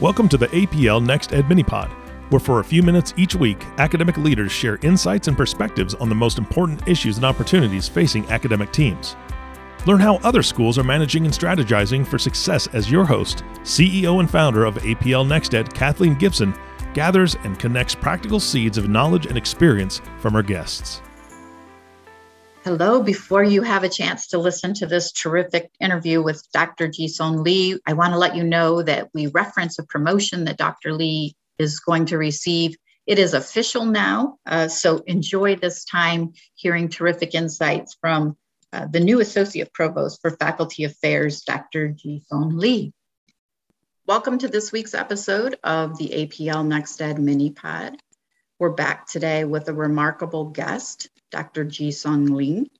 Welcome to the APL Next Ed Minipod, where for a few minutes each week, academic leaders share insights and perspectives on the most important issues and opportunities facing academic teams. Learn how other schools are managing and strategizing for success as your host, CEO and founder of APL Next Ed, Kathleen Gibson, gathers and connects practical seeds of knowledge and experience from her guests. Hello. Before you have a chance to listen to this terrific interview with Dr. Ji-Sung Lee, I want to let you know that we reference a promotion that Dr. Lee is going to receive. It is official now, uh, so enjoy this time hearing terrific insights from uh, the new Associate Provost for Faculty Affairs, Dr. Ji-Sung Lee. Welcome to this week's episode of the APL Next Ed Mini Pod. We're back today with a remarkable guest, Dr. Ji-Sung Lee.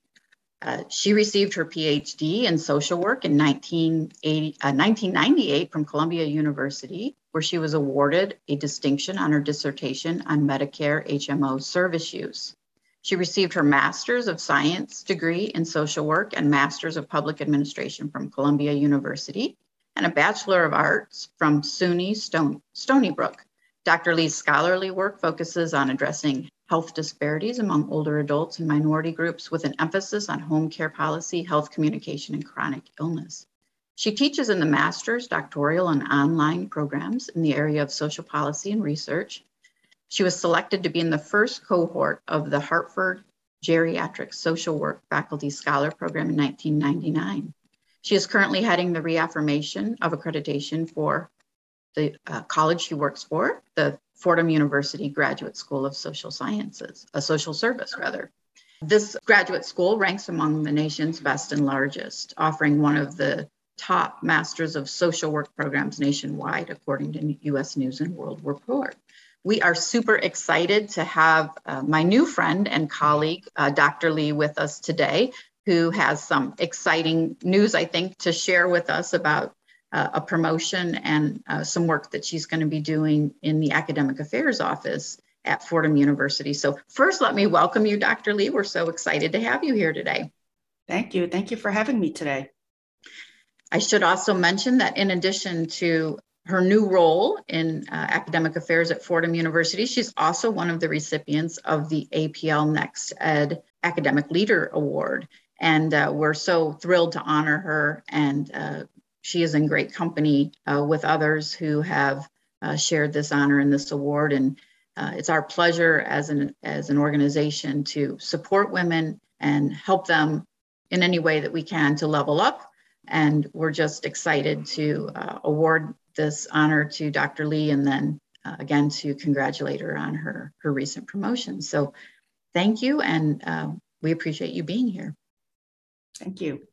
Uh, she received her PhD in social work in 1980, uh, 1998 from Columbia University, where she was awarded a distinction on her dissertation on Medicare HMO service use. She received her Master's of Science degree in social work and Master's of Public Administration from Columbia University, and a Bachelor of Arts from SUNY Stone, Stony Brook. Dr. Lee's scholarly work focuses on addressing health disparities among older adults and minority groups with an emphasis on home care policy, health communication, and chronic illness. She teaches in the master's, doctoral, and online programs in the area of social policy and research. She was selected to be in the first cohort of the Hartford Geriatric Social Work Faculty Scholar Program in 1999. She is currently heading the reaffirmation of accreditation for the uh, college she works for, the Fordham University Graduate School of Social Sciences, a social service rather. This graduate school ranks among the nation's best and largest, offering one of the top Masters of Social Work programs nationwide, according to US News and World Report. We are super excited to have uh, my new friend and colleague, uh, Dr. Lee, with us today, who has some exciting news, I think, to share with us about uh, a promotion and uh, some work that she's going to be doing in the academic affairs office at Fordham University. So, first, let me welcome you, Dr. Lee. We're so excited to have you here today. Thank you. Thank you for having me today. I should also mention that in addition to her new role in uh, academic affairs at Fordham University, she's also one of the recipients of the APL Next Ed Academic Leader Award. And uh, we're so thrilled to honor her and uh, she is in great company uh, with others who have uh, shared this honor and this award. And uh, it's our pleasure as an, as an organization to support women and help them in any way that we can to level up. And we're just excited to uh, award this honor to Dr. Lee and then uh, again to congratulate her on her, her recent promotion. So thank you, and uh, we appreciate you being here. Thank you.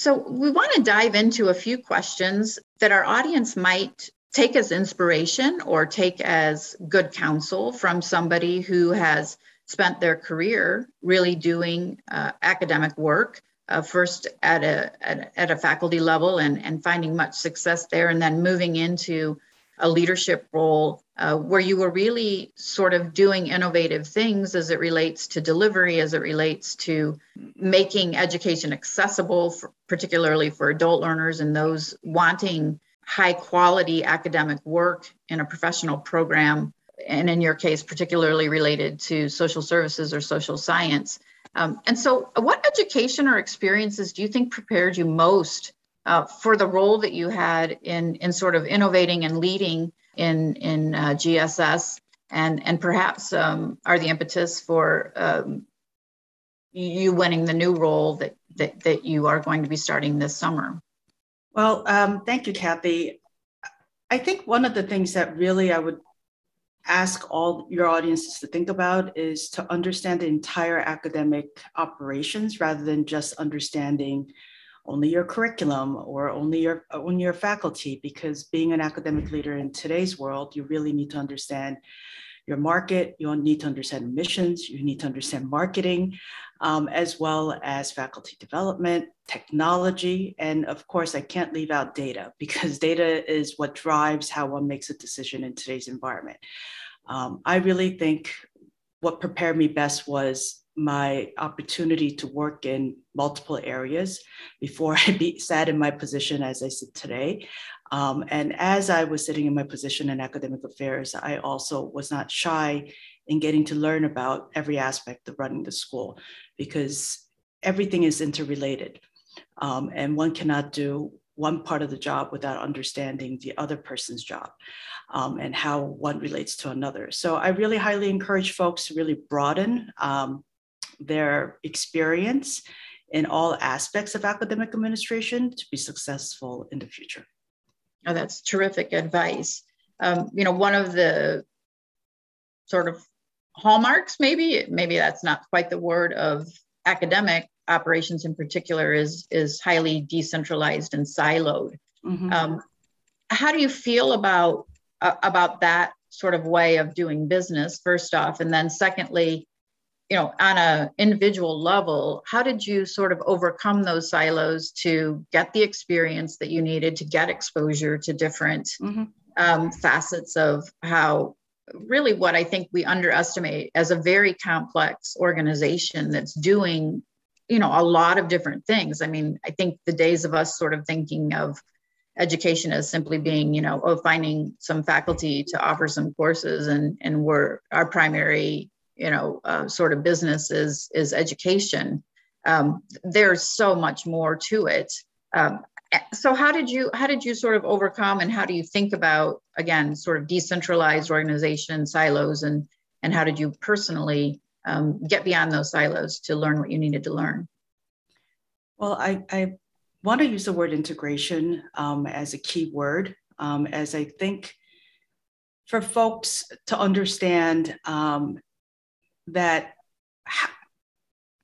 So, we want to dive into a few questions that our audience might take as inspiration or take as good counsel from somebody who has spent their career really doing uh, academic work, uh, first at a, at, at a faculty level and, and finding much success there, and then moving into a leadership role uh, where you were really sort of doing innovative things as it relates to delivery, as it relates to making education accessible, for, particularly for adult learners and those wanting high quality academic work in a professional program, and in your case, particularly related to social services or social science. Um, and so, what education or experiences do you think prepared you most uh, for the role that you had in in sort of innovating and leading in in uh, GSS, and and perhaps um, are the impetus for um, you winning the new role that, that that you are going to be starting this summer. Well, um, thank you, Kathy. I think one of the things that really I would ask all your audiences to think about is to understand the entire academic operations rather than just understanding only your curriculum or only your only your faculty because being an academic leader in today's world you really need to understand your market. You need to understand missions. You need to understand marketing um, as well as faculty development technology and of course i can't leave out data because data is what drives how one makes a decision in today's environment. Um, i really think what prepared me best was my opportunity to work in multiple areas before I be, sat in my position as I sit today. Um, and as I was sitting in my position in academic affairs, I also was not shy in getting to learn about every aspect of running the school because everything is interrelated. Um, and one cannot do one part of the job without understanding the other person's job um, and how one relates to another. So I really highly encourage folks to really broaden um, their experience in all aspects of academic administration to be successful in the future. Oh, that's terrific advice. Um, you know, one of the sort of hallmarks, maybe, maybe that's not quite the word of academic operations in particular is is highly decentralized and siloed. Mm-hmm. Um, how do you feel about uh, about that sort of way of doing business? First off, and then secondly, you know, on a individual level, how did you sort of overcome those silos to get the experience that you needed to get exposure to different mm-hmm. um, facets of how really what I think we underestimate as a very complex organization that's doing, you know, a lot of different things. I mean, I think the days of us sort of thinking of education as simply being, you know, oh, finding some faculty to offer some courses and and we're our primary you know uh, sort of business is is education. Um, there's so much more to it. Um, so how did you how did you sort of overcome and how do you think about again sort of decentralized organization silos and and how did you personally um, get beyond those silos to learn what you needed to learn? Well i, I want to use the word integration um, as a key word um, as i think for folks to understand um, that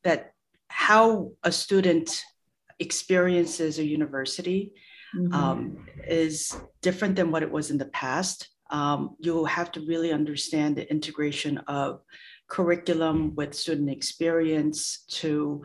that how a student experiences a university mm-hmm. um, is different than what it was in the past. Um, you have to really understand the integration of curriculum with student experience to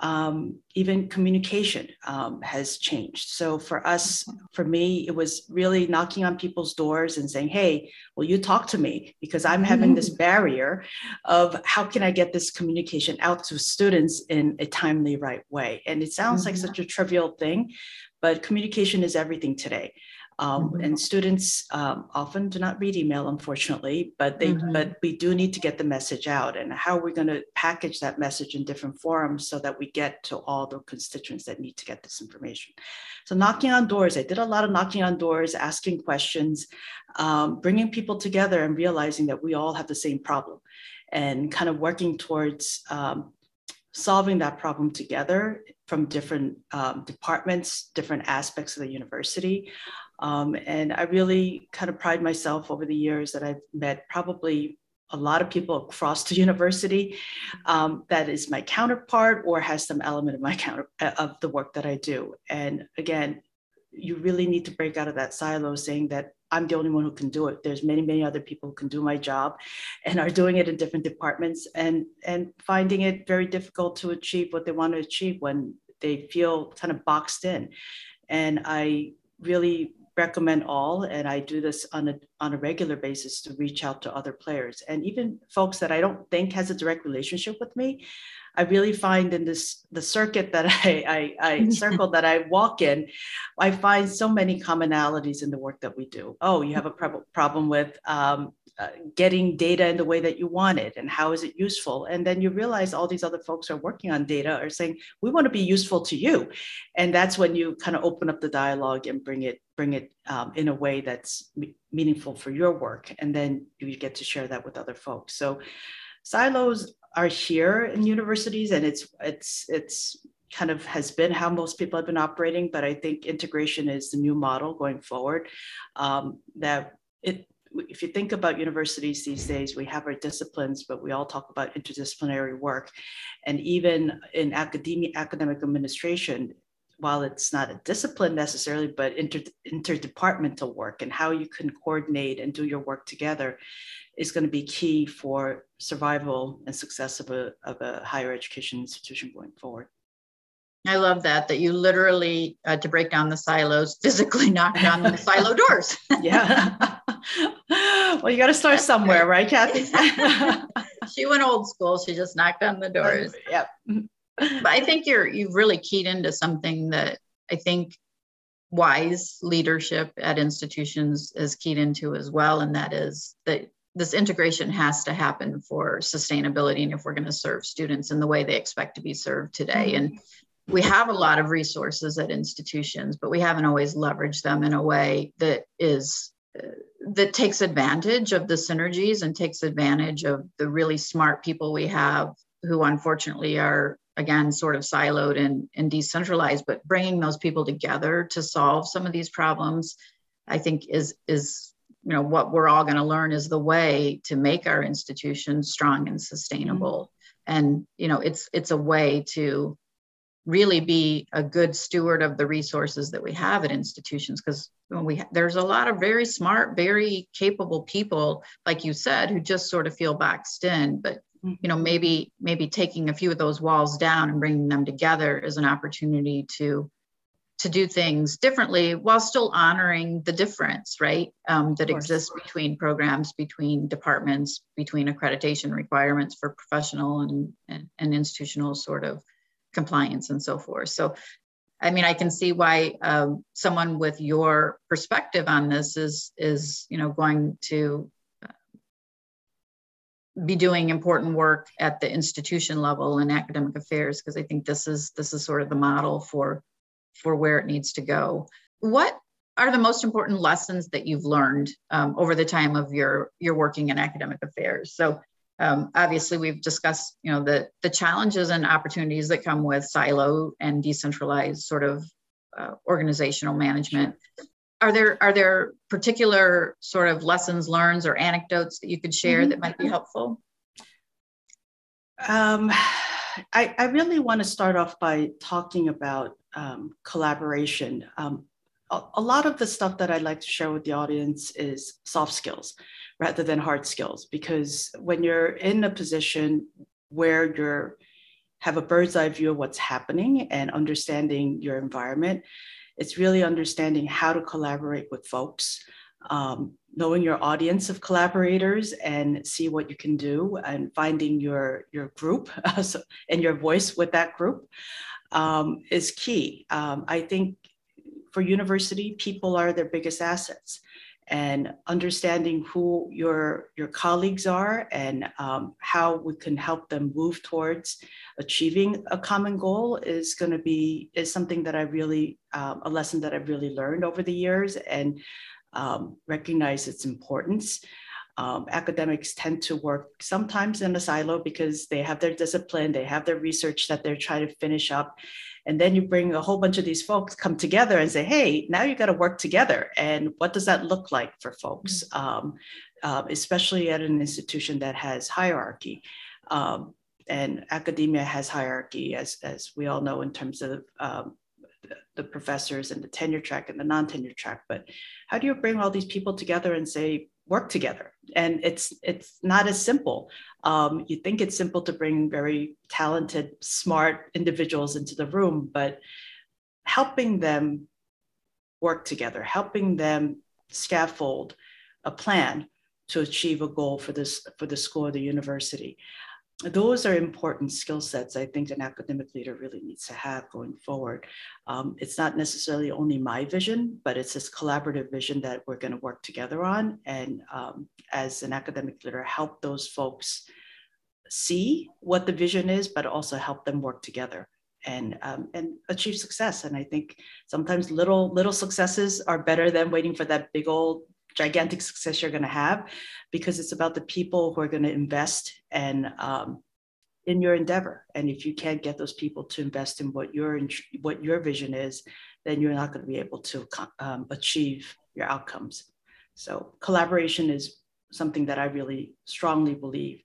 um, even communication um, has changed. So for us, for me, it was really knocking on people's doors and saying, "Hey, will you talk to me?" Because I'm having this mm-hmm. barrier of how can I get this communication out to students in a timely, right way. And it sounds mm-hmm. like such a trivial thing, but communication is everything today. Um, mm-hmm. And students um, often do not read email, unfortunately, but they mm-hmm. but we do need to get the message out. And how are we going to package that message in different forums so that we get to all the constituents that need to get this information? So knocking on doors, I did a lot of knocking on doors, asking questions, um, bringing people together, and realizing that we all have the same problem, and kind of working towards um, solving that problem together from different um, departments, different aspects of the university. Um, and I really kind of pride myself over the years that I've met probably a lot of people across the university um, that is my counterpart or has some element of my counter of the work that I do. And again, you really need to break out of that silo saying that I'm the only one who can do it. There's many, many other people who can do my job and are doing it in different departments and, and finding it very difficult to achieve what they want to achieve when they feel kind of boxed in. And I really recommend all, and I do this on a, on a regular basis to reach out to other players and even folks that I don't think has a direct relationship with me. I really find in this the circuit that I, I, I circle that I walk in, I find so many commonalities in the work that we do. Oh, you have a pro- problem with um, uh, getting data in the way that you want it and how is it useful? And then you realize all these other folks are working on data are saying we want to be useful to you. And that's when you kind of open up the dialogue and bring it bring it um, in a way that's meaningful for your work and then you get to share that with other folks. So silos are here in universities and it's it's it's kind of has been how most people have been operating but i think integration is the new model going forward um, that it if you think about universities these days, we have our disciplines, but we all talk about interdisciplinary work. And even in academia, academic administration, while it's not a discipline necessarily, but inter, interdepartmental work and how you can coordinate and do your work together is going to be key for survival and success of a, of a higher education institution going forward. I love that, that you literally, uh, to break down the silos, physically knock down the silo doors. yeah. well, you got to start somewhere, right, Kathy? she went old school. She just knocked on the doors. Yep. but I think you're you've really keyed into something that I think wise leadership at institutions is keyed into as well, and that is that this integration has to happen for sustainability and if we're going to serve students in the way they expect to be served today. And mm-hmm. we have a lot of resources at institutions, but we haven't always leveraged them in a way that is uh, that takes advantage of the synergies and takes advantage of the really smart people we have who unfortunately are again sort of siloed and, and decentralized but bringing those people together to solve some of these problems i think is is you know what we're all going to learn is the way to make our institutions strong and sustainable mm-hmm. and you know it's it's a way to really be a good steward of the resources that we have at institutions because when we there's a lot of very smart very capable people like you said who just sort of feel boxed in but mm-hmm. you know maybe maybe taking a few of those walls down and bringing them together is an opportunity to to do things differently while still honoring the difference, right? Um, that exists between programs, between departments, between accreditation requirements for professional and, and, and, institutional sort of compliance and so forth. So, I mean, I can see why um, someone with your perspective on this is is you know going to uh, be doing important work at the institution level in academic affairs because I think this is this is sort of the model for for where it needs to go. What are the most important lessons that you've learned um, over the time of your your working in academic affairs? So um, obviously we've discussed you know the the challenges and opportunities that come with silo and decentralized sort of uh, organizational management. Are there are there particular sort of lessons learned or anecdotes that you could share mm-hmm. that might be helpful? Um, I, I really want to start off by talking about um, collaboration. Um, a, a, lot of the stuff that I'd like to share with the audience is soft skills rather than hard skills, because when you're in a position where you're have a bird's eye view of what's happening and understanding your environment, it's really understanding how to collaborate with folks, um, knowing your audience of collaborators and see what you can do and finding your your group and your voice with that group um, is key. Um, I think for university, people are their biggest assets and understanding who your your colleagues are and um, how we can help them move towards achieving a common goal is going to be is something that I really um, a lesson that I've really learned over the years and um, recognize its importance. Um, academics tend to work sometimes in a silo because they have their discipline, they have their research that they're trying to finish up. And then you bring a whole bunch of these folks come together and say, hey, now you got to work together. And what does that look like for folks, mm-hmm. um, uh, especially at an institution that has hierarchy? Um, and academia has hierarchy, as, as we all know, in terms of um, the professors and the tenure track and the non-tenure track but how do you bring all these people together and say work together. And it's it's not as simple. Um, you think it's simple to bring very talented smart individuals into the room but helping them work together helping them scaffold a plan to achieve a goal for this for the school or the university those are important skill sets I think an academic leader really needs to have going forward. Um, it's not necessarily only my vision, but it's this collaborative vision that we're going to work together on. And um, as an academic leader, help those folks see what the vision is, but also help them work together and um, and achieve success. And I think sometimes little little successes are better than waiting for that big old gigantic success you're going to have because it's about the people who are going to invest and um, in your endeavor. And if you can't get those people to invest in what your what your vision is then you're not going to be able to um, achieve your outcomes. So collaboration is something that i really strongly believe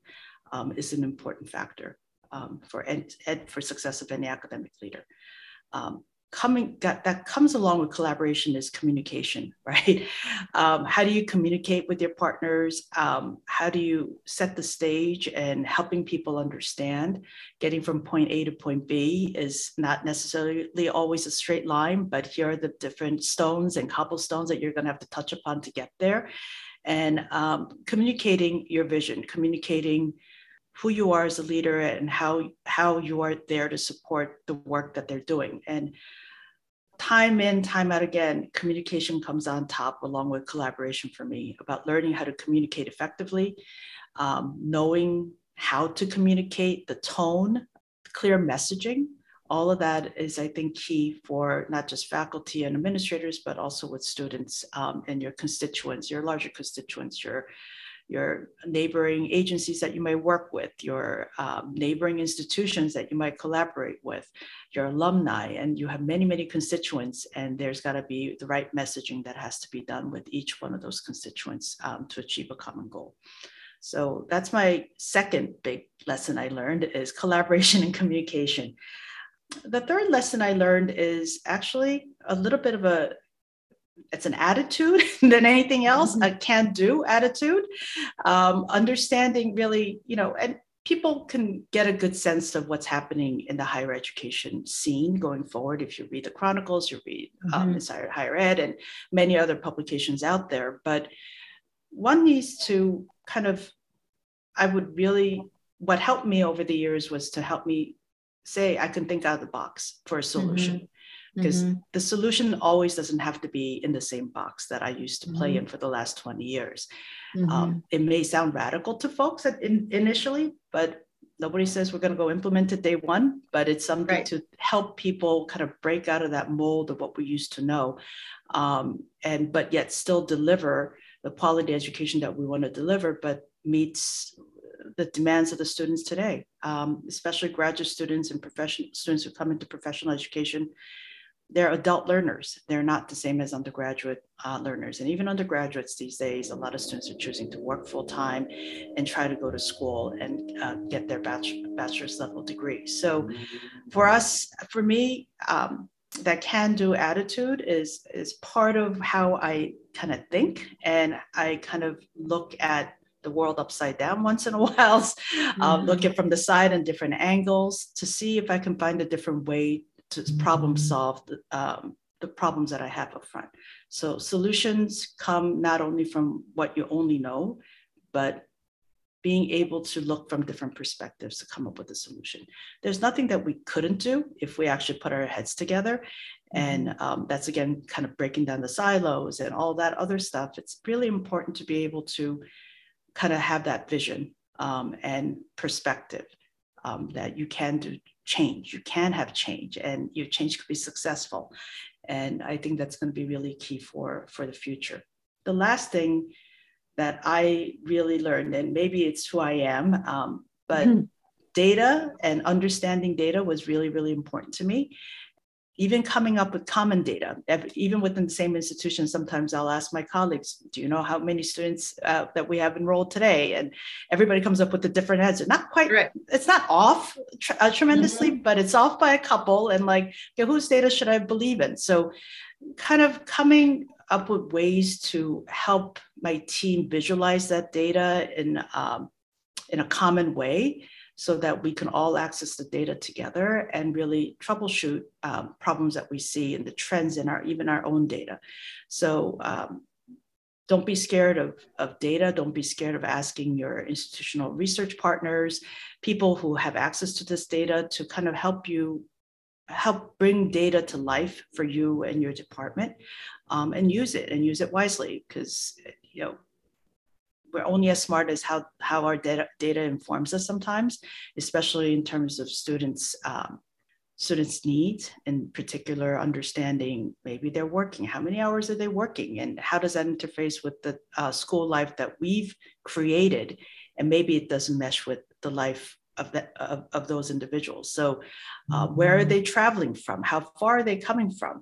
um, is an important factor um, for for success of any academic leader. Um, coming that, that comes along with collaboration is communication right? Um, how do you communicate with your partners? Um, how do you set the stage and helping people understand? Getting from point a to point b is not necessarily always a straight line but here are the different stones and cobblestones that you're going to have to touch upon to get there. And um, communicating your vision, communicating who you are as a leader and how how you are there to support the work that they're doing. And time in time out again communication comes on top along with collaboration for me about learning how to communicate effectively um, knowing how to communicate the tone clear messaging. All of that is i think key for not just faculty and administrators but also with students um, and your constituents your larger constituents your your neighboring agencies that you might work with, your um, neighboring institutions that you might collaborate with, your alumni, and you have many, many constituents, and there's got to be the right messaging that has to be done with each one of those constituents um, to achieve a common goal. So that's my second big lesson I learned is collaboration and communication. The third lesson I learned is actually a little bit of a it's an attitude than anything else, mm-hmm. a can do attitude. Um, understanding really, you know, and people can get a good sense of what's happening in the higher education scene going forward. If you read the Chronicles, you read um, mm-hmm. Inside Higher Ed and many other publications out there. But one needs to kind of, I would really, what helped me over the years was to help me say, I can think out of the box for a solution. Mm-hmm because mm-hmm. the solution always doesn't have to be in the same box that I used to play mm-hmm. in for the last 20 years. Mm-hmm. Um, it may sound radical to folks in, initially, but nobody says we're going to go implement it day one, but it's something right. to help people kind of break out of that mold of what we used to know, um, and but yet still deliver the quality education that we want to deliver, but meets the demands of the students today, um, especially graduate students and professional students who come into professional education they're adult learners. They're not the same as undergraduate uh, learners. And even undergraduates these days, a lot of students are choosing to work full time and try to go to school and uh, get their bachelor's level degree. So for us, for me, um, that can do attitude is, is part of how I kind of think. And I kind of look at the world upside down once in a while, um, mm-hmm. look at from the side and different angles to see if I can find a different way to problem solve the, um, the problems that I have up front. So solutions come not only from what you only know, but being able to look from different perspectives to come up with a solution. There's nothing that we couldn't do if we actually put our heads together. And mm-hmm. um, that's again kind of breaking down the silos and all that other stuff. It's really important to be able to kind of have that vision um, and perspective um, that you can do change. You can have change, and your change could be successful. And I think that's going to be really key for, for the future. The last thing that I really learned, and maybe it's who I am, um, but mm-hmm. data and understanding data was really, really important to me even coming up with common data, even within the same institution, sometimes I'll ask my colleagues, do you know how many students uh, that we have enrolled today? And everybody comes up with a different answer. Not quite, right. it's not off uh, tremendously, mm-hmm. but it's off by a couple. And like, okay, whose data should I believe in? So kind of coming up with ways to help my team visualize that data in, um, in a common way so that we can all access the data together and really troubleshoot um, problems that we see and the trends in our even our own data. So um, don't be scared of, of data. Don't be scared of asking your institutional research partners, people who have access to this data to kind of help you help bring data to life for you and your department um, and use it and use it wisely because you know we're only as smart as how, how our data, data informs us sometimes, especially in terms of students, um, students' needs, in particular, understanding maybe they're working, how many hours are they working, and how does that interface with the uh, school life that we've created, and maybe it doesn't mesh with the life of, the, of, of those individuals. So, uh, where are they traveling from? How far are they coming from?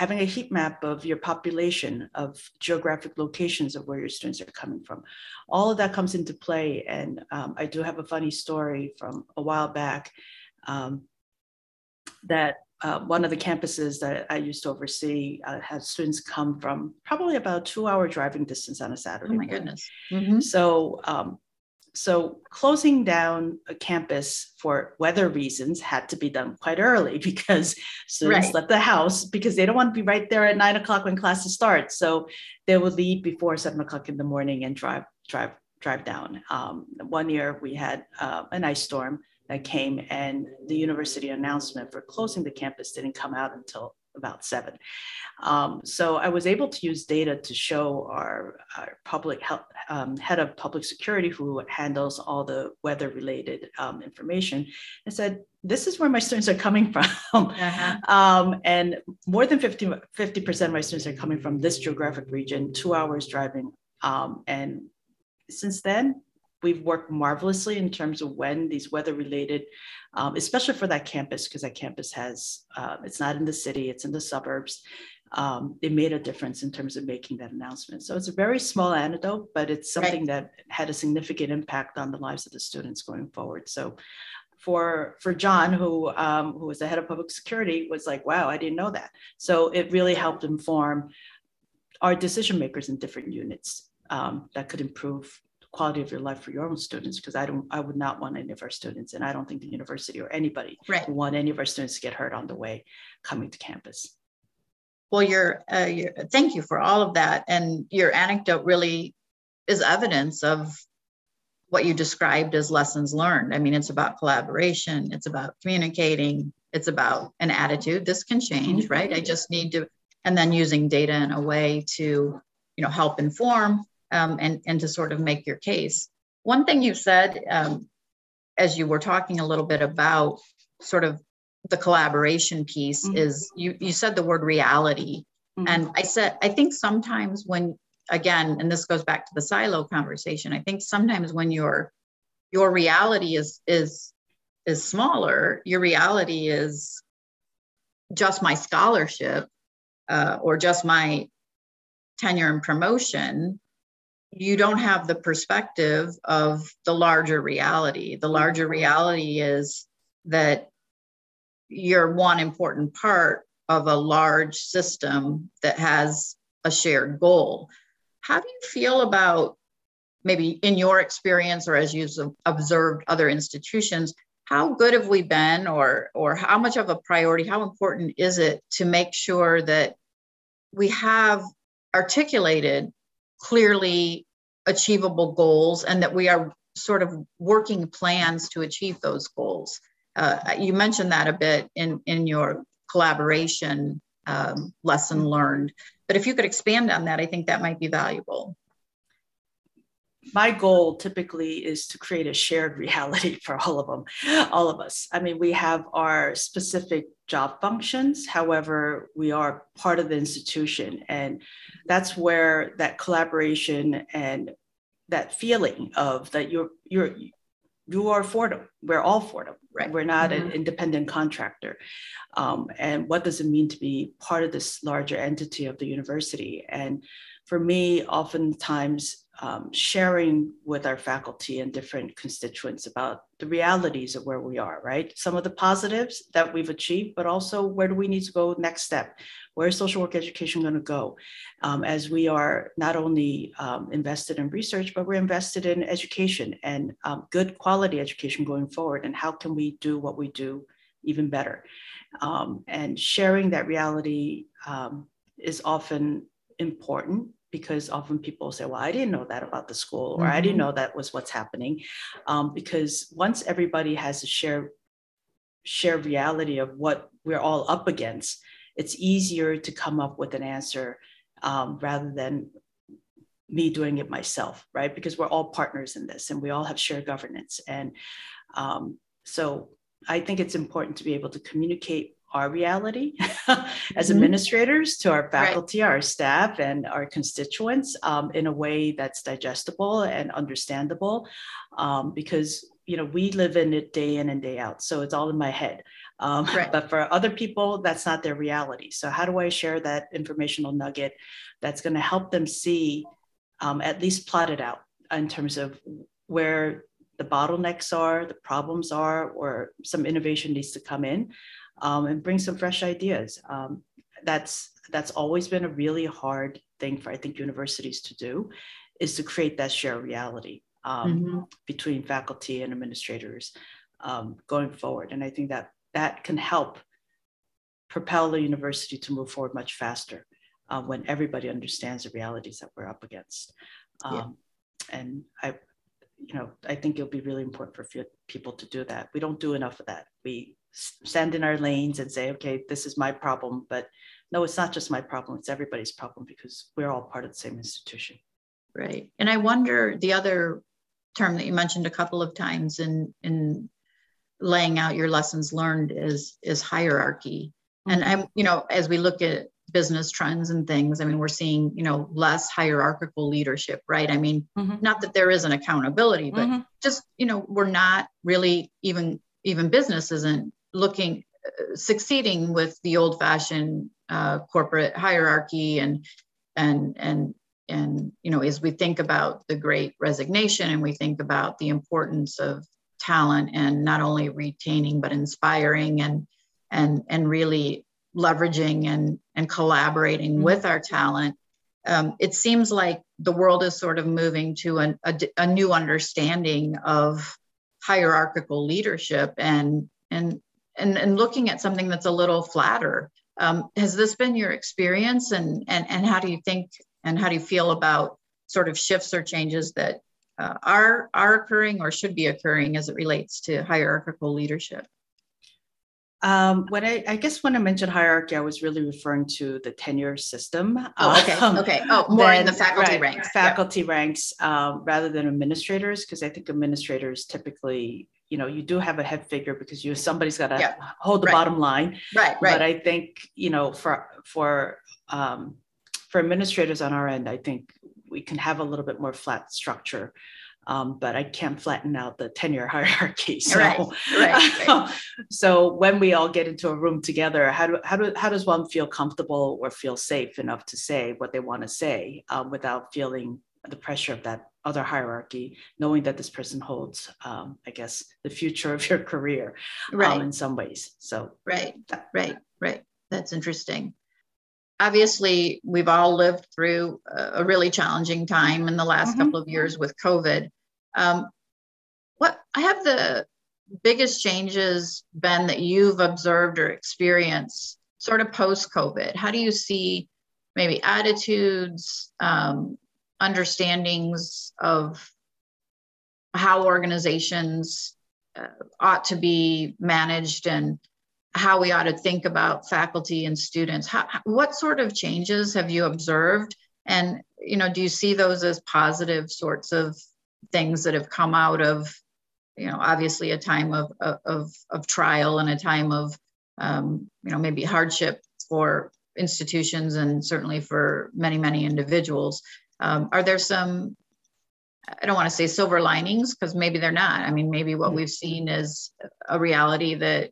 Having a heat map of your population, of geographic locations of where your students are coming from. All of that comes into play. And um, I do have a funny story from a while back um, that uh, one of the campuses that I used to oversee uh, had students come from probably about two hour driving distance on a Saturday. Oh my morning. goodness. Mm-hmm. So um, So closing down a campus for weather reasons had to be done quite early because students right. left the house because they don't want to be right there at nine o'clock when classes start. So they would leave before seven o'clock in the morning and drive drive drive down. Um, one year we had uh, an ice storm that came and the university announcement for closing the campus didn't come out until about seven. Um, so I was able to use data to show our, our public health, um, head of public security who handles all the weather related um, information and said, this is where my students are coming from. Uh-huh. Um, and more than 50, 50% of my students are coming from this geographic region, two hours driving. Um, and since then, we've worked marvelously in terms of when these weather related, um, especially for that campus, because that campus has, uh, it's not in the city, it's in the suburbs. Um, it made a difference in terms of making that announcement. So it's a very small anecdote, but it's something right. that had a significant impact on the lives of the students going forward. So for for John, who um, who was the head of public security, was like, "Wow, I didn't know that." So it really helped inform our decision makers in different units um, that could improve quality of your life for your own students because I don't I would not want any of our students and I don't think the university or anybody right. would want any of our students to get hurt on the way coming to campus. Well, your, uh, your thank you for all of that, and your anecdote really is evidence of what you described as lessons learned. I mean, it's about collaboration, it's about communicating, it's about an attitude. This can change, mm-hmm. right? I just need to, and then using data in a way to, you know, help inform um, and, and to sort of make your case. One thing you said um, as you were talking a little bit about sort of the collaboration piece mm-hmm. is you, you said the word reality. Mm-hmm. And I said, I think sometimes when, again, and this goes back to the silo conversation, I think sometimes when your your reality is is is smaller, your reality is just my scholarship uh, or just my tenure and promotion you don't have the perspective of the larger reality. The larger mm-hmm. reality is that you're one important part of a large system that has a shared goal. How do you feel about maybe in your experience or as you've observed other institutions, how good have we been or or how much of a priority, how important is it to make sure that we have articulated clearly achievable goals and that we are sort of working plans to achieve those goals. Uh, you mentioned that a bit in, in your collaboration um, lesson learned, but if you could expand on that, I think that might be valuable. My goal typically is to create a shared reality for all of them, all of us. I mean, we have our specific job functions. However, we are part of the institution. And that's where that collaboration and that feeling of that you're, you're, you are Fordham. We're all Fordham. Right. We're not mm-hmm. an independent contractor. Um, and what does it mean to be part of this larger entity of the university? And for me, oftentimes um, sharing with our faculty and different constituents about the realities of where we are, right? Some of the positives that we've achieved, but also where do we need to go next step? Where is social work education going to go? Um, as we are not only um, invested in research, but we're invested in education and um, good quality education going forward. And how can we do what we do even better? Um, and sharing that reality um, is often important because often people say, well, I didn't know that about the school, or mm-hmm. I didn't mm-hmm. know that was what's happening. Um, because once everybody has a shared, shared reality of what we're all up against, it's easier to come up with an answer um, rather than me doing it myself, right? Because we're all partners in this and we all have shared governance. And um, so I think it's important to be able to communicate our reality as mm-hmm. administrators to our faculty, right. our staff, and our constituents um, in a way that's digestible and understandable. Um, because you know we live in it day in and day out, so it's all in my head. Um, right. But for other people, that's not their reality. So how do I share that informational nugget that's going to help them see, um, at least plot it out in terms of where the bottlenecks are, the problems are, or some innovation needs to come in um, and bring some fresh ideas. Um, that's that's always been a really hard thing for I think universities to do, is to create that shared reality. um, mm-hmm. between faculty and administrators um, going forward. And I think that that can help propel the university to move forward much faster uh, when everybody understands the realities that we're up against. Um, yeah. And I, you know, I think it'll be really important for people to do that. We don't do enough of that. We stand in our lanes and say, okay, this is my problem. But no, it's not just my problem, it's everybody's problem because we're all part of the same institution. Right. And I wonder the other term that you mentioned a couple of times in, in laying out your lessons learned is, is hierarchy. Mm-hmm. And I'm, you know, as we look at business trends and things, I mean, we're seeing, you know, less hierarchical leadership, right? I mean, mm-hmm. not that there isn't accountability, but mm-hmm. just, you know, we're not really even, even business isn't looking uh, succeeding with the old fashioned uh, corporate hierarchy and and and and you know as we think about the great resignation and we think about the importance of talent and not only retaining but inspiring and and and really leveraging and and collaborating mm-hmm. with our talent um, it seems like the world is sort of moving to an, a, a new understanding of hierarchical leadership and and and, and looking at something that's a little flatter. Um, has this been your experience and, and, and how do you think and how do you feel about sort of shifts or changes that uh, are, are occurring or should be occurring as it relates to hierarchical leadership? Um, when I, I, guess when I mentioned hierarchy, I was really referring to the tenure system. Oh, okay. Um, okay. Oh, more in the faculty right, ranks. Faculty ranks um, rather than administrators, because I think administrators typically you know you do have a head figure because you somebody's got to yeah. hold the right. bottom line right right but i think you know for for um, for administrators on our end i think we can have a little bit more flat structure um, but I can't flatten out the tenure hierarchy. So, right, right, right. so when we all get into a room together, how do, how do how does one feel comfortable or feel safe enough to say what they want to say um, without feeling the pressure of that other hierarchy, knowing that this person holds, um, I guess, the future of your career um, right. um, in some ways. So, right, that, right, right. That's interesting. Obviously, we've all lived through a really challenging time in the last mm-hmm. couple of years with COVID. Um, what I have the biggest changes been that you've observed or experienced sort of post COVID? How do you see maybe attitudes, um, understandings of how organizations uh, ought to be managed and how we ought to think about faculty and students. How, what sort of changes have you observed? And you know do you see those as positive sorts of things that have come out of you know obviously a time of of, of trial and a time of um, you know maybe hardship for institutions and certainly for many many individuals um, are there some, I don't want to say silver linings because maybe they're not. I mean, maybe what we've seen is a reality that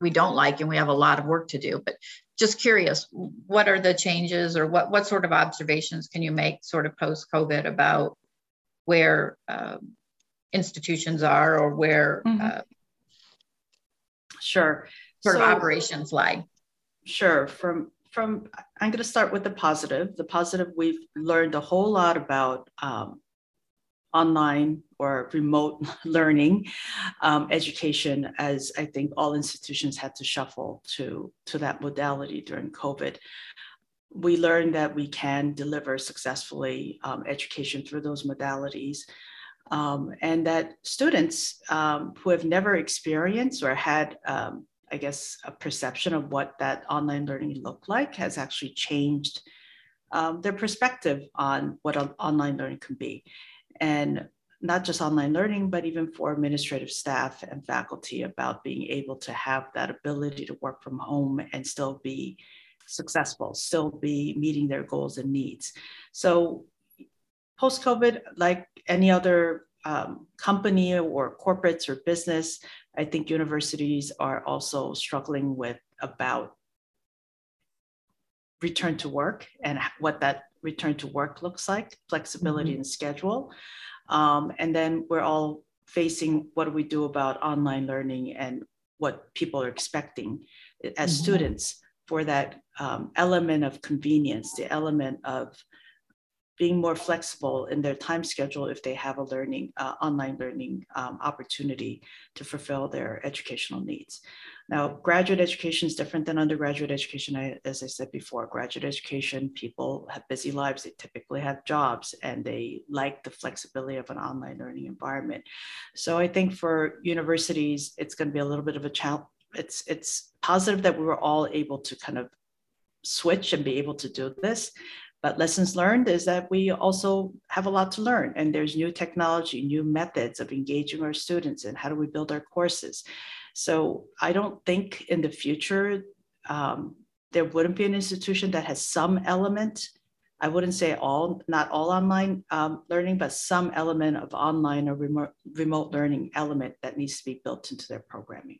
we don't like and we have a lot of work to do. But just curious, what are the changes or what, what sort of observations can you make sort of post COVID about where um, institutions are or where mm-hmm. uh, sure sort so, of operations lie? Sure. From from i'm going to start with the positive. The positive we've learned a whole lot about um, online or remote learning um, education as i think all institutions had to shuffle to to that modality during covid. We learned that we can deliver successfully um, education through those modalities um, and that students um, who have never experienced or had um, I guess, a perception of what that online learning looked like has actually changed um, their perspective on what online learning can be. And not just online learning, but even for administrative staff and faculty about being able to have that ability to work from home and still be successful, still be meeting their goals and needs. So post COVID, like any other um, company or corporates or business, I think universities are also struggling with about return to work and what that return to work looks like, flexibility mm-hmm. in schedule. Um, and then we're all facing what do we do about online learning and what people are expecting as mm-hmm. students for that um, element of convenience, the element of being more flexible in their time schedule if they have a learning, uh, online learning um, opportunity to fulfill their educational needs. Now, graduate education is different than undergraduate education. I, as I said before, graduate education, people have busy lives. They typically have jobs and they like the flexibility of an online learning environment. So I think for universities, it's going to be a little bit of a challenge. It's, it's positive that we were all able to kind of switch and be able to do this. But lessons learned is that we also have a lot to learn, and there's new technology, new methods of engaging our students, and how do we build our courses. So I don't think in the future um, there wouldn't be an institution that has some element. I wouldn't say all, not all online um, learning, but some element of online or remote, remote learning element that needs to be built into their programming.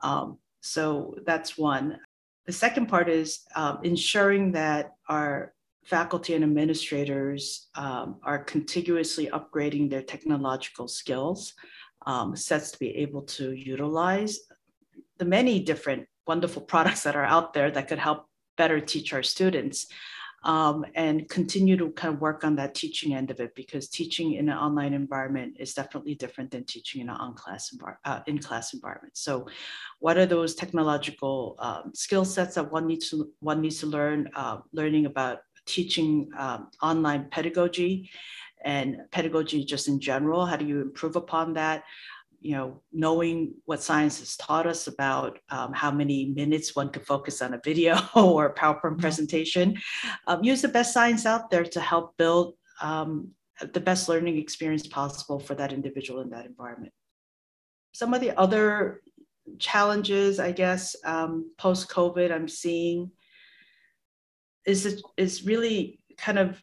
Um, so that's one. The second part is um, ensuring that our faculty and administrators um, are contiguously upgrading their technological skills, um, sets to be able to utilize the many different wonderful products that are out there that could help better teach our students um, and continue to kind of work on that teaching end of it because teaching in an online environment is definitely different than teaching in an on-class envir- uh, in-class environment. So, what are those technological um, skill sets that one needs to one needs to learn? Uh, learning about teaching um, online pedagogy and pedagogy just in general. How do you improve upon that? you know, knowing what science has taught us about um, how many minutes one could focus on a video or a PowerPoint mm-hmm. presentation, um, use the best science out there to help build um, the best learning experience possible for that individual in that environment. Some of the other challenges, I guess, um, post COVID, I'm seeing is it, is really kind of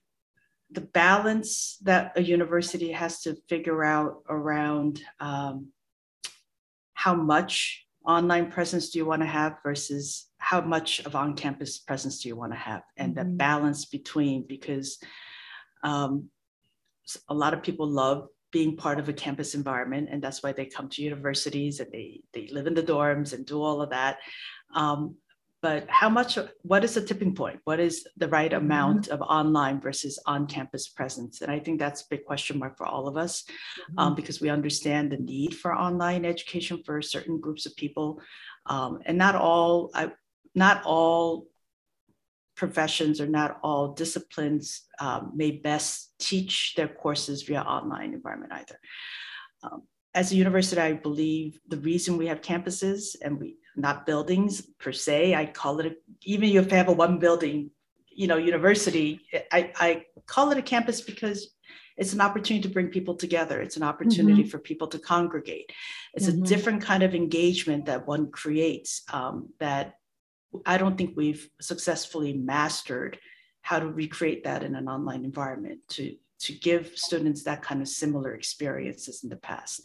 the balance that a university has to figure out around um, how much online presence do you want to have versus how much of on-campus presence do you want to have and mm-hmm. the balance between because um, a lot of people love being part of a campus environment and that's why they come to universities and they, they live in the dorms and do all of that um, but how much what is the tipping point what is the right mm-hmm. amount mm-hmm. of online versus on-campus presence and i think that's a big question mark for all of us mm-hmm. um, because we understand the need for online education for certain groups of people um, and not all I, not all professions or not all disciplines um, may best teach their courses via online environment either um, as a university, I believe the reason we have campuses and we not buildings per se, I call it a, even if you have a one building, you know, university, I, I call it a campus because it's an opportunity to bring people together. It's an opportunity mm-hmm. for people to congregate. It's mm-hmm. a different kind of engagement that one creates um, that I don't think we've successfully mastered how to recreate that in an online environment to to give students that kind of similar experiences in the past.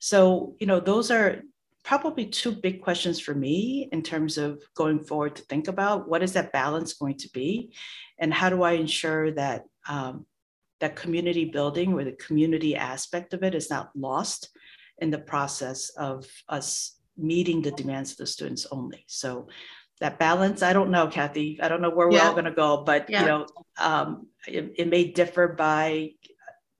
So, you know, those are probably two big questions for me in terms of going forward to think about. What is that balance going to be? And how do i ensure that um, that community building or the community aspect of it is not lost in the process of us meeting the demands of the students only? So that balance i don't know kathy. I don't know where we're all going to go but yeah. you know um, it, it, may differ by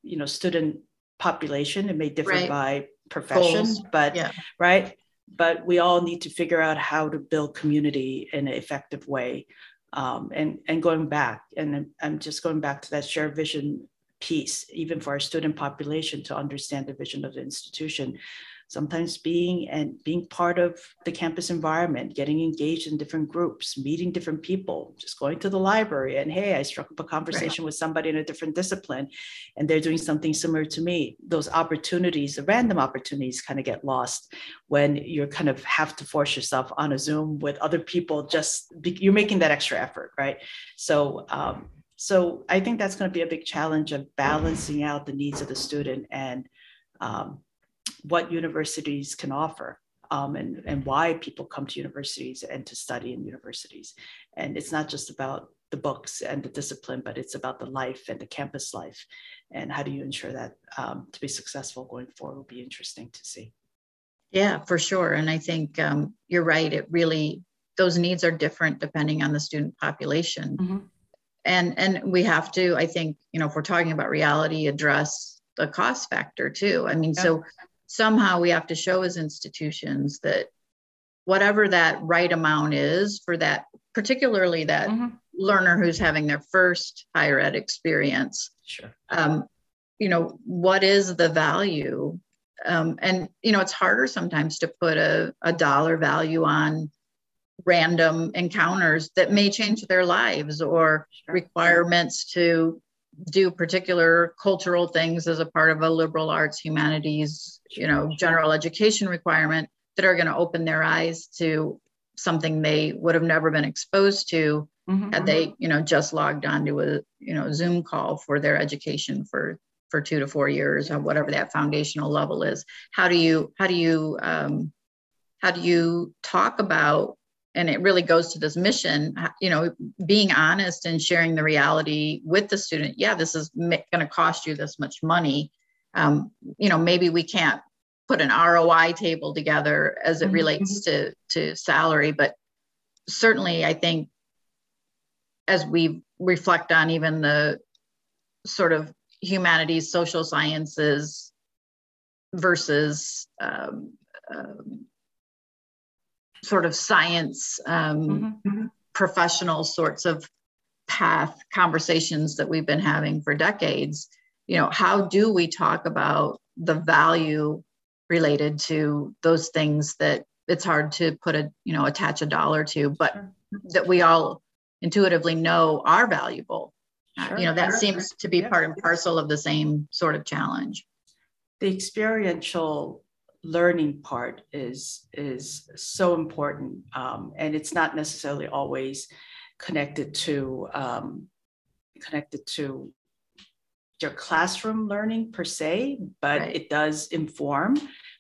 you know student population. It may differ right. by profession Goals. but yeah. right but we all need to figure out how to build community in an effective way um, and and going back and i'm just going back to that shared vision piece even for our student population to understand the vision of the institution sometimes being and being part of the campus environment, getting engaged in different groups, meeting different people, just going to the library and hey, I struck up a conversation right. with somebody in a different discipline and they're doing something similar to me. Those opportunities, the random opportunities kind of get lost when you kind of have to force yourself on a Zoom with other people, just be, you're making that extra effort, right? So, um, so I think that's going to be a big challenge of balancing out the needs of the student and um, what universities can offer um, and, and why people come to universities and to study in universities. And it's not just about the books and the discipline, but it's about the life and the campus life. And how do you ensure that um, to be successful going forward will be interesting to see. Yeah, for sure. And I think um, you're right. It really, those needs are different depending on the student population. Mm-hmm. and and we have to i think you know if we're talking about reality address the cost factor too i mean yeah. so somehow we have to show as institutions that whatever that right amount is for that particularly that mm-hmm. learner who's having their first higher ed experience sure. um, you know what is the value? Um, and you know it's harder sometimes to put a, a dollar value on random encounters that may change their lives or requirements to do particular cultural things as a part of a liberal arts humanities you know general education requirement that are going to open their eyes to something they would have never been exposed to mm-hmm. had they you know just logged onto a you know zoom call for their education for for two to four years or whatever that foundational level is how do you how do you um, how do you talk about and it really goes to this mission you know being honest and sharing the reality with the student yeah this is going to cost you this much money um, you know maybe we can't put an roi table together as it mm-hmm. relates to to salary but certainly i think as we reflect on even the sort of humanities social sciences versus um, um, sort of science um, mm-hmm. mm-hmm. professional sorts of path conversations that we've been having for decades you know how do we talk about the value related to those things that it's hard to put a you know attach a dollar to but sure. that we all intuitively know are valuable sure. uh, you know that sure. seems to be yeah. part and parcel of the same sort of challenge the experiential learning part is is so important um, and it's not necessarily always connected to um, connected to your classroom learning per se but right. it does inform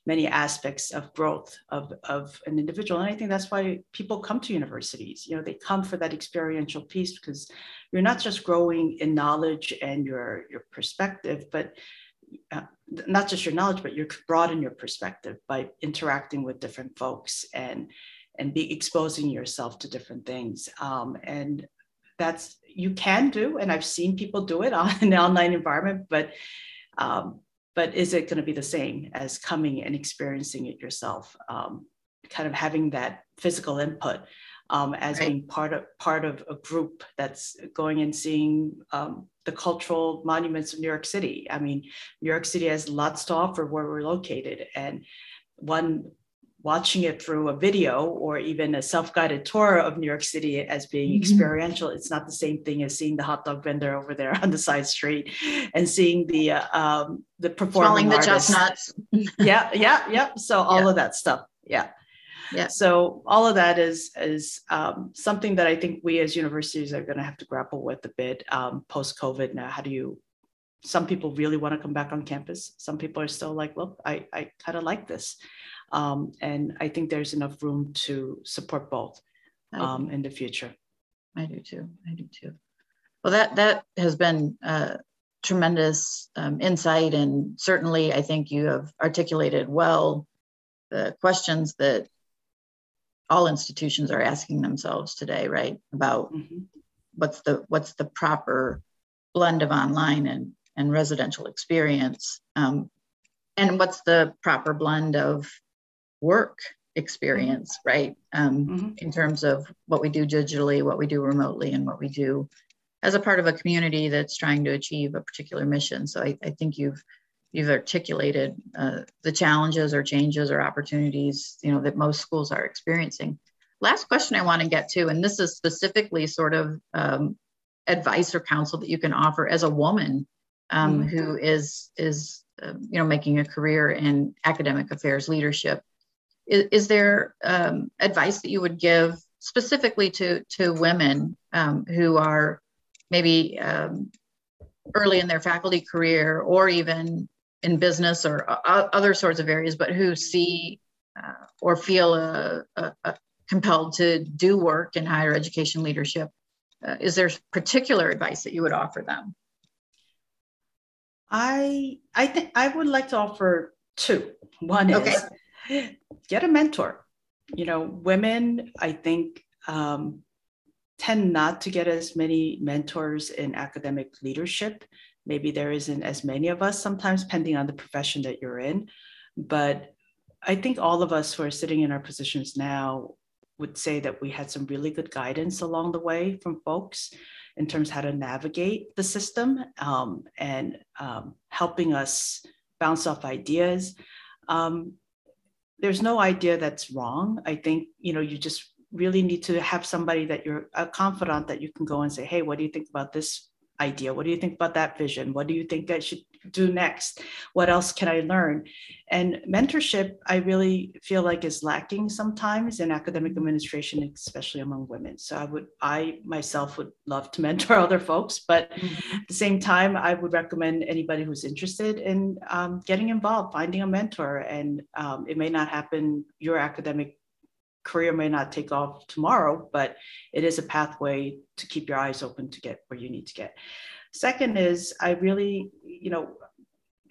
many aspects of growth of, of an individual and i think that's why people come to universities you know they come for that experiential piece because you're not just growing in knowledge and your your perspective but uh, not just your knowledge, but you broaden your perspective by interacting with different folks and and be exposing yourself to different things. Um, and that's you can do, and I've seen people do it on an online environment, but um, but is it going to be the same as coming and experiencing it yourself? Um, kind of having that physical input um, as right. being part of part of a group that's going and seeing um, the cultural monuments of New York City. I mean, New York City has lots to offer where we're located, and one watching it through a video or even a self-guided tour of New York City as being mm-hmm. experiential, it's not the same thing as seeing the hot dog vendor over there on the side street and seeing the uh, um, the performing the chestnuts. yeah, yeah, yeah. So all yeah. of that stuff. Yeah yeah. So all of that is is um, something that i think we as universities are going to have to grapple with a bit um, post covid now how do you some people really want to come back on campus. Some people are still like look i, I kind of like this. Um, and i think there's enough room to support both um, in the future. I do too. I do too. Well that that has been uh, tremendous um, insight and certainly i think you have articulated well the questions that all institutions are asking themselves today, right? About mm-hmm. what's the what's the proper blend of online and and residential experience, um, and what's the proper blend of work experience, mm-hmm. right? Um, mm-hmm. In terms of what we do digitally, what we do remotely, and what we do as a part of a community that's trying to achieve a particular mission. So I, I think you've you've articulated uh, the challenges or changes or opportunities you know that most schools are experiencing last question i want to get to and this is specifically sort of um, advice or counsel that you can offer as a woman um, mm-hmm. who is is uh, you know making a career in academic affairs leadership is, is there um, advice that you would give specifically to to women um, who are maybe um, early in their faculty career or even in business or uh, other sorts of areas, but who see uh, or feel uh, uh, compelled to do work in higher education leadership. Uh, is there particular advice that you would offer them? I I think I would like to offer two. One okay. is get a mentor. You know, women. I think um, tend not to get as many mentors in academic leadership. Maybe there isn't as many of us sometimes, depending on the profession that you're in. But I think all of us who are sitting in our positions now would say that we had some really good guidance along the way from folks in terms of how to navigate the system um, and um, helping us bounce off ideas. Um, there's no idea that's wrong. I think you know you just really need to have somebody that you're a confidant that you can go and say, hey, what do you think about this idea? What do you think about that vision? What do you think I should do next? What else can I learn? And mentorship, I really feel like is lacking sometimes in academic administration, especially among women. So I would, I myself would love to mentor other folks, but mm-hmm. at the same time, I would recommend anybody who's interested in um, getting involved, finding a mentor. And um, it may not happen your academic career may not take off tomorrow, but it is a pathway to keep your eyes open to get where you need to get. Second is I really, you know,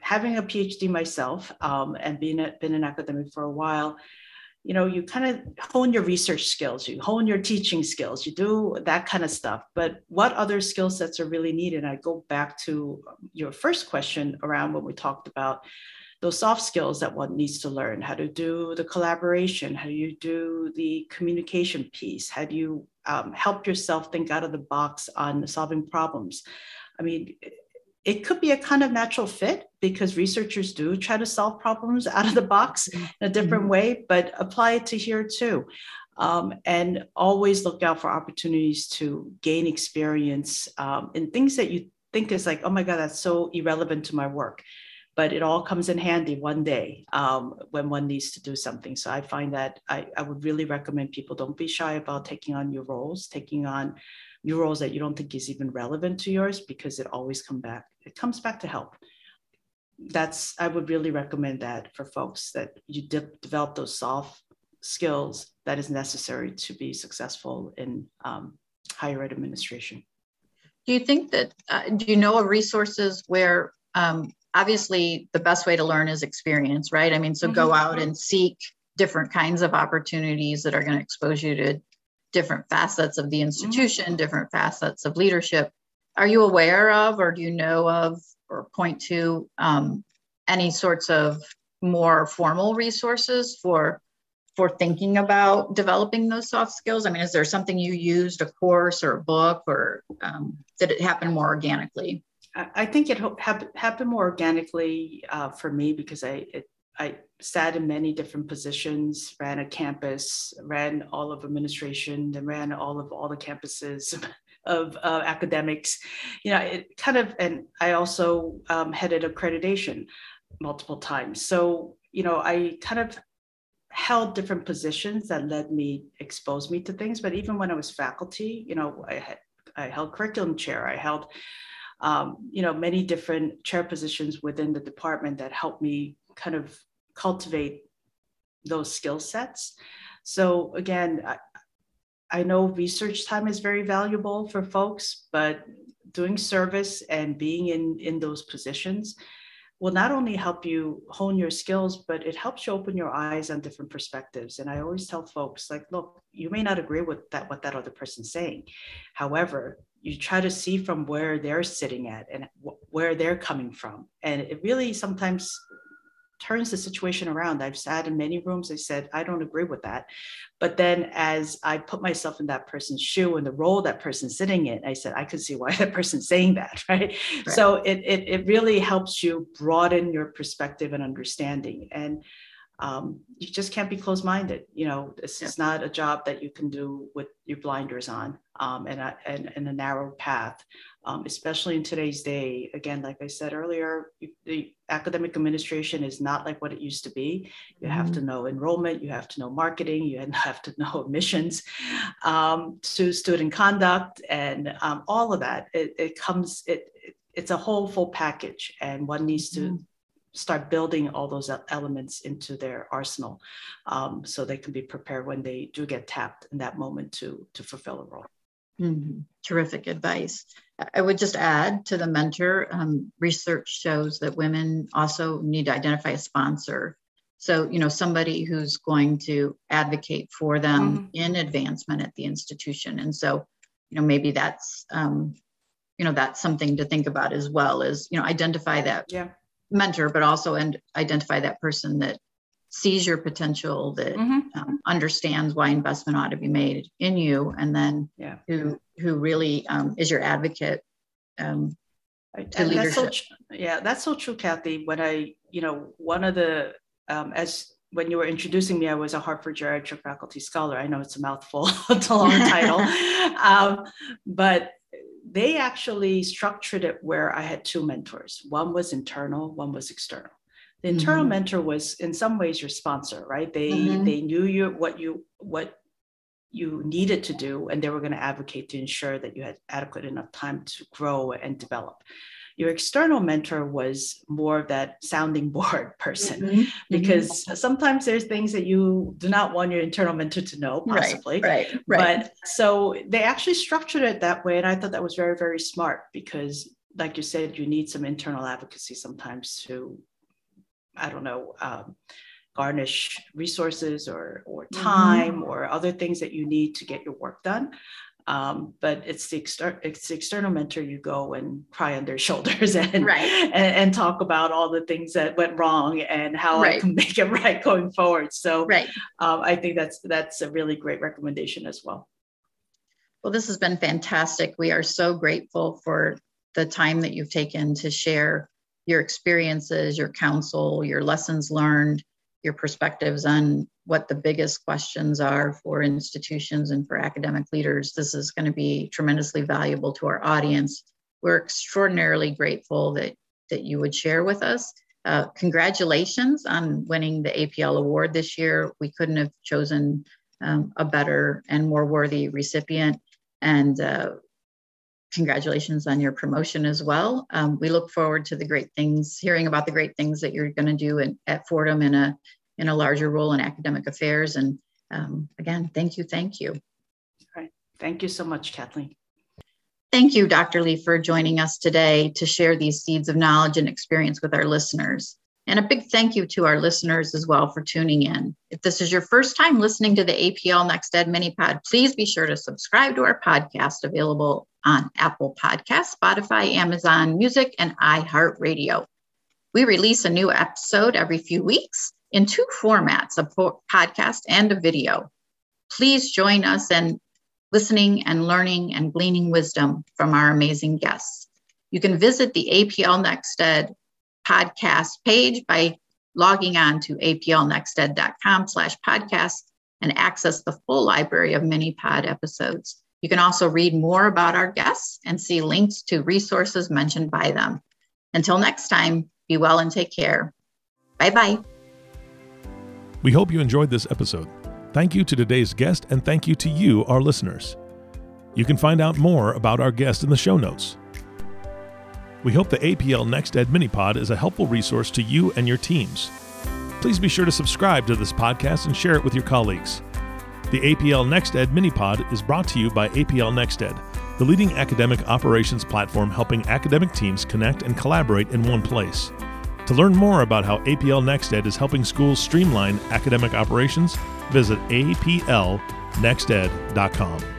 having a PhD myself um, and being a, been an academic for a while, you know, you kind of hone your research skills, you hone your teaching skills, you do that kind of stuff. But what other skill sets are really needed? I go back to your first question around when we talked about those soft skills that one needs to learn. How to do the collaboration how do you do the communication piece how do you um, help yourself think out of the box on solving problems. I mean it could be a kind of natural fit because researchers do try to solve problems out of the box in a different mm-hmm. way but apply it to here too. Um, and always look out for opportunities to gain experience um, in things that you think is like oh my god that's so irrelevant to my work but it all comes in handy one day um, when one needs to do something. So I find that I, I would really recommend people don't be shy about taking on new roles, taking on new roles that you don't think is even relevant to yours because it always come back. It comes back to help. That's I would really recommend that for folks that you de- develop those soft skills that is necessary to be successful in um, higher ed administration. Do you think that, uh, do you know of resources where um, obviously the best way to learn is experience, right? I mean, so mm-hmm. go out and seek different kinds of opportunities that are going to expose you to different facets of the institution, mm-hmm. different facets of leadership. Are you aware of, or do you know of, or point to um, any sorts of more formal resources for for thinking about developing those soft skills? I mean, is there something you used, a course or a book, or um, did it happen more organically? I think it happened more organically uh, for me because I it, I sat in many different positions, ran a campus, ran all of administration, and ran all of all the campuses of uh, academics. You know, it kind of, and I also um, headed accreditation multiple times. So you know, I kind of held different positions that led me, exposed me to things. But even when I was faculty, you know, I had I held curriculum chair, I held um, you know, many different chair positions within the department that helped me kind of cultivate those skill sets. So again, I, I know research time is very valuable for folks, but doing service and being in, in those positions will not only help you hone your skills, but it helps you open your eyes on different perspectives. And I always tell folks, like, look, you may not agree with that what that other person's saying. However, you try to see from where they're sitting at and where they're coming from. And it really sometimes turns the situation around. I've sat in many rooms, I said, I don't agree with that. But then as I put myself in that person's shoe and the role that person's sitting in, I said, I could see why that person's saying that, right? right. So it, it, it really helps you broaden your perspective and understanding. And um, you just can't be closed minded. You know, this yeah. is not a job that you can do with your blinders on um, and, a, and, and, a narrow path, um, especially in today's day. Again, like I said earlier, the academic administration is not like what it used to be. You mm-hmm. have to know enrollment, you have to know marketing, you have to know admissions, um, to student conduct, and um, all of that. It, it comes, it, it, it's a whole full package, and one needs to mm-hmm start building all those elements into their arsenal um, so they can be prepared when they do get tapped in that moment to to fulfill a role mm-hmm. terrific advice i would just add to the mentor um, research shows that women also need to identify a sponsor so you know somebody who's going to advocate for them mm-hmm. in advancement at the institution and so you know, maybe that's, um, you know, that's something to think about as well is you know, identify that Yeah. Mentor, but also and identify that person that sees your potential, that Mhm. um, understands why investment ought to be made in you, and then Yeah. who who really um, is your advocate. Um, to and that's so leadership. tr- yeah, that's so true, Kathy. When I, you know, one of the um, as when you were introducing me, I was a Hartford Geriatric Faculty Scholar. I know it's a mouthful, it's a long title, um, but they actually structured it where I had two mentors. One was internal, one was external. The internal Mhm. mentor was in some ways your sponsor, right? They Mhm. they knew you what you what you needed to do, and they were going to advocate to ensure that you had adequate enough time to grow and develop. Your external mentor was more of that sounding board person mhm, because sometimes there's things that you do not want your internal mentor to know, possibly. right, right, right. But so they actually structured it that way. And I thought that was very, very smart because, like you said, you need some internal advocacy sometimes to, I don't know, um, garnish resources or, or Mhm. time or other things that you need to get your work done. Um, but it's the, exter- it's the external mentor you go and cry on their shoulders and, Right. and, and talk about all the things that went wrong and how I can make it right going forward. So right. um, I think that's that's a really great recommendation as well. Well, this has been fantastic. We are so grateful for the time that you've taken to share your experiences, your counsel, your lessons learned, your perspectives on what the biggest questions are for institutions and for academic leaders. This is going to be tremendously valuable to our audience. We're extraordinarily grateful that, that you would share with us. Uh, congratulations on winning the APL award this year. We couldn't have chosen um, a better and more worthy recipient. And uh, congratulations on your promotion as well. Um, we look forward to the great things, hearing about the great things that you're going to do in, at Fordham in a in a larger role in academic affairs. And um, again, thank you, thank you. All right. Thank you so much, Kathleen. Thank you, Dr. Lee, for joining us today to share these seeds of knowledge and experience with our listeners. And a big thank you to our listeners as well for tuning in. If this is your first time listening to the APL Next Ed Mini Pod, please be sure to subscribe to our podcast available on Apple Podcasts, Spotify, Amazon Music, and iHeartRadio. We release a new episode every few weeks in two formats a po- podcast and a video. Please join us in listening and learning and gleaning wisdom from our amazing guests. You can visit the APL NextEd podcast page by logging on to aplnexted.com slash podcast and access the full library of mini pod episodes. You can also read more about our guests and see links to resources mentioned by them. Until next time, be well and take care. Bye bye. We hope you enjoyed this episode. Thank you to today's guest, and thank you to you, our listeners. You can find out more about our guest in the show notes. We hope the APL Next Ed Minipod is a helpful resource to you and your teams. Please be sure to subscribe to this podcast and share it with your colleagues. The APL Next Ed Minipod is brought to you by APL Next Ed, the leading academic operations platform helping academic teams connect and collaborate in one place. To learn more about how APL NextEd is helping schools streamline academic operations, visit aplnexted.com.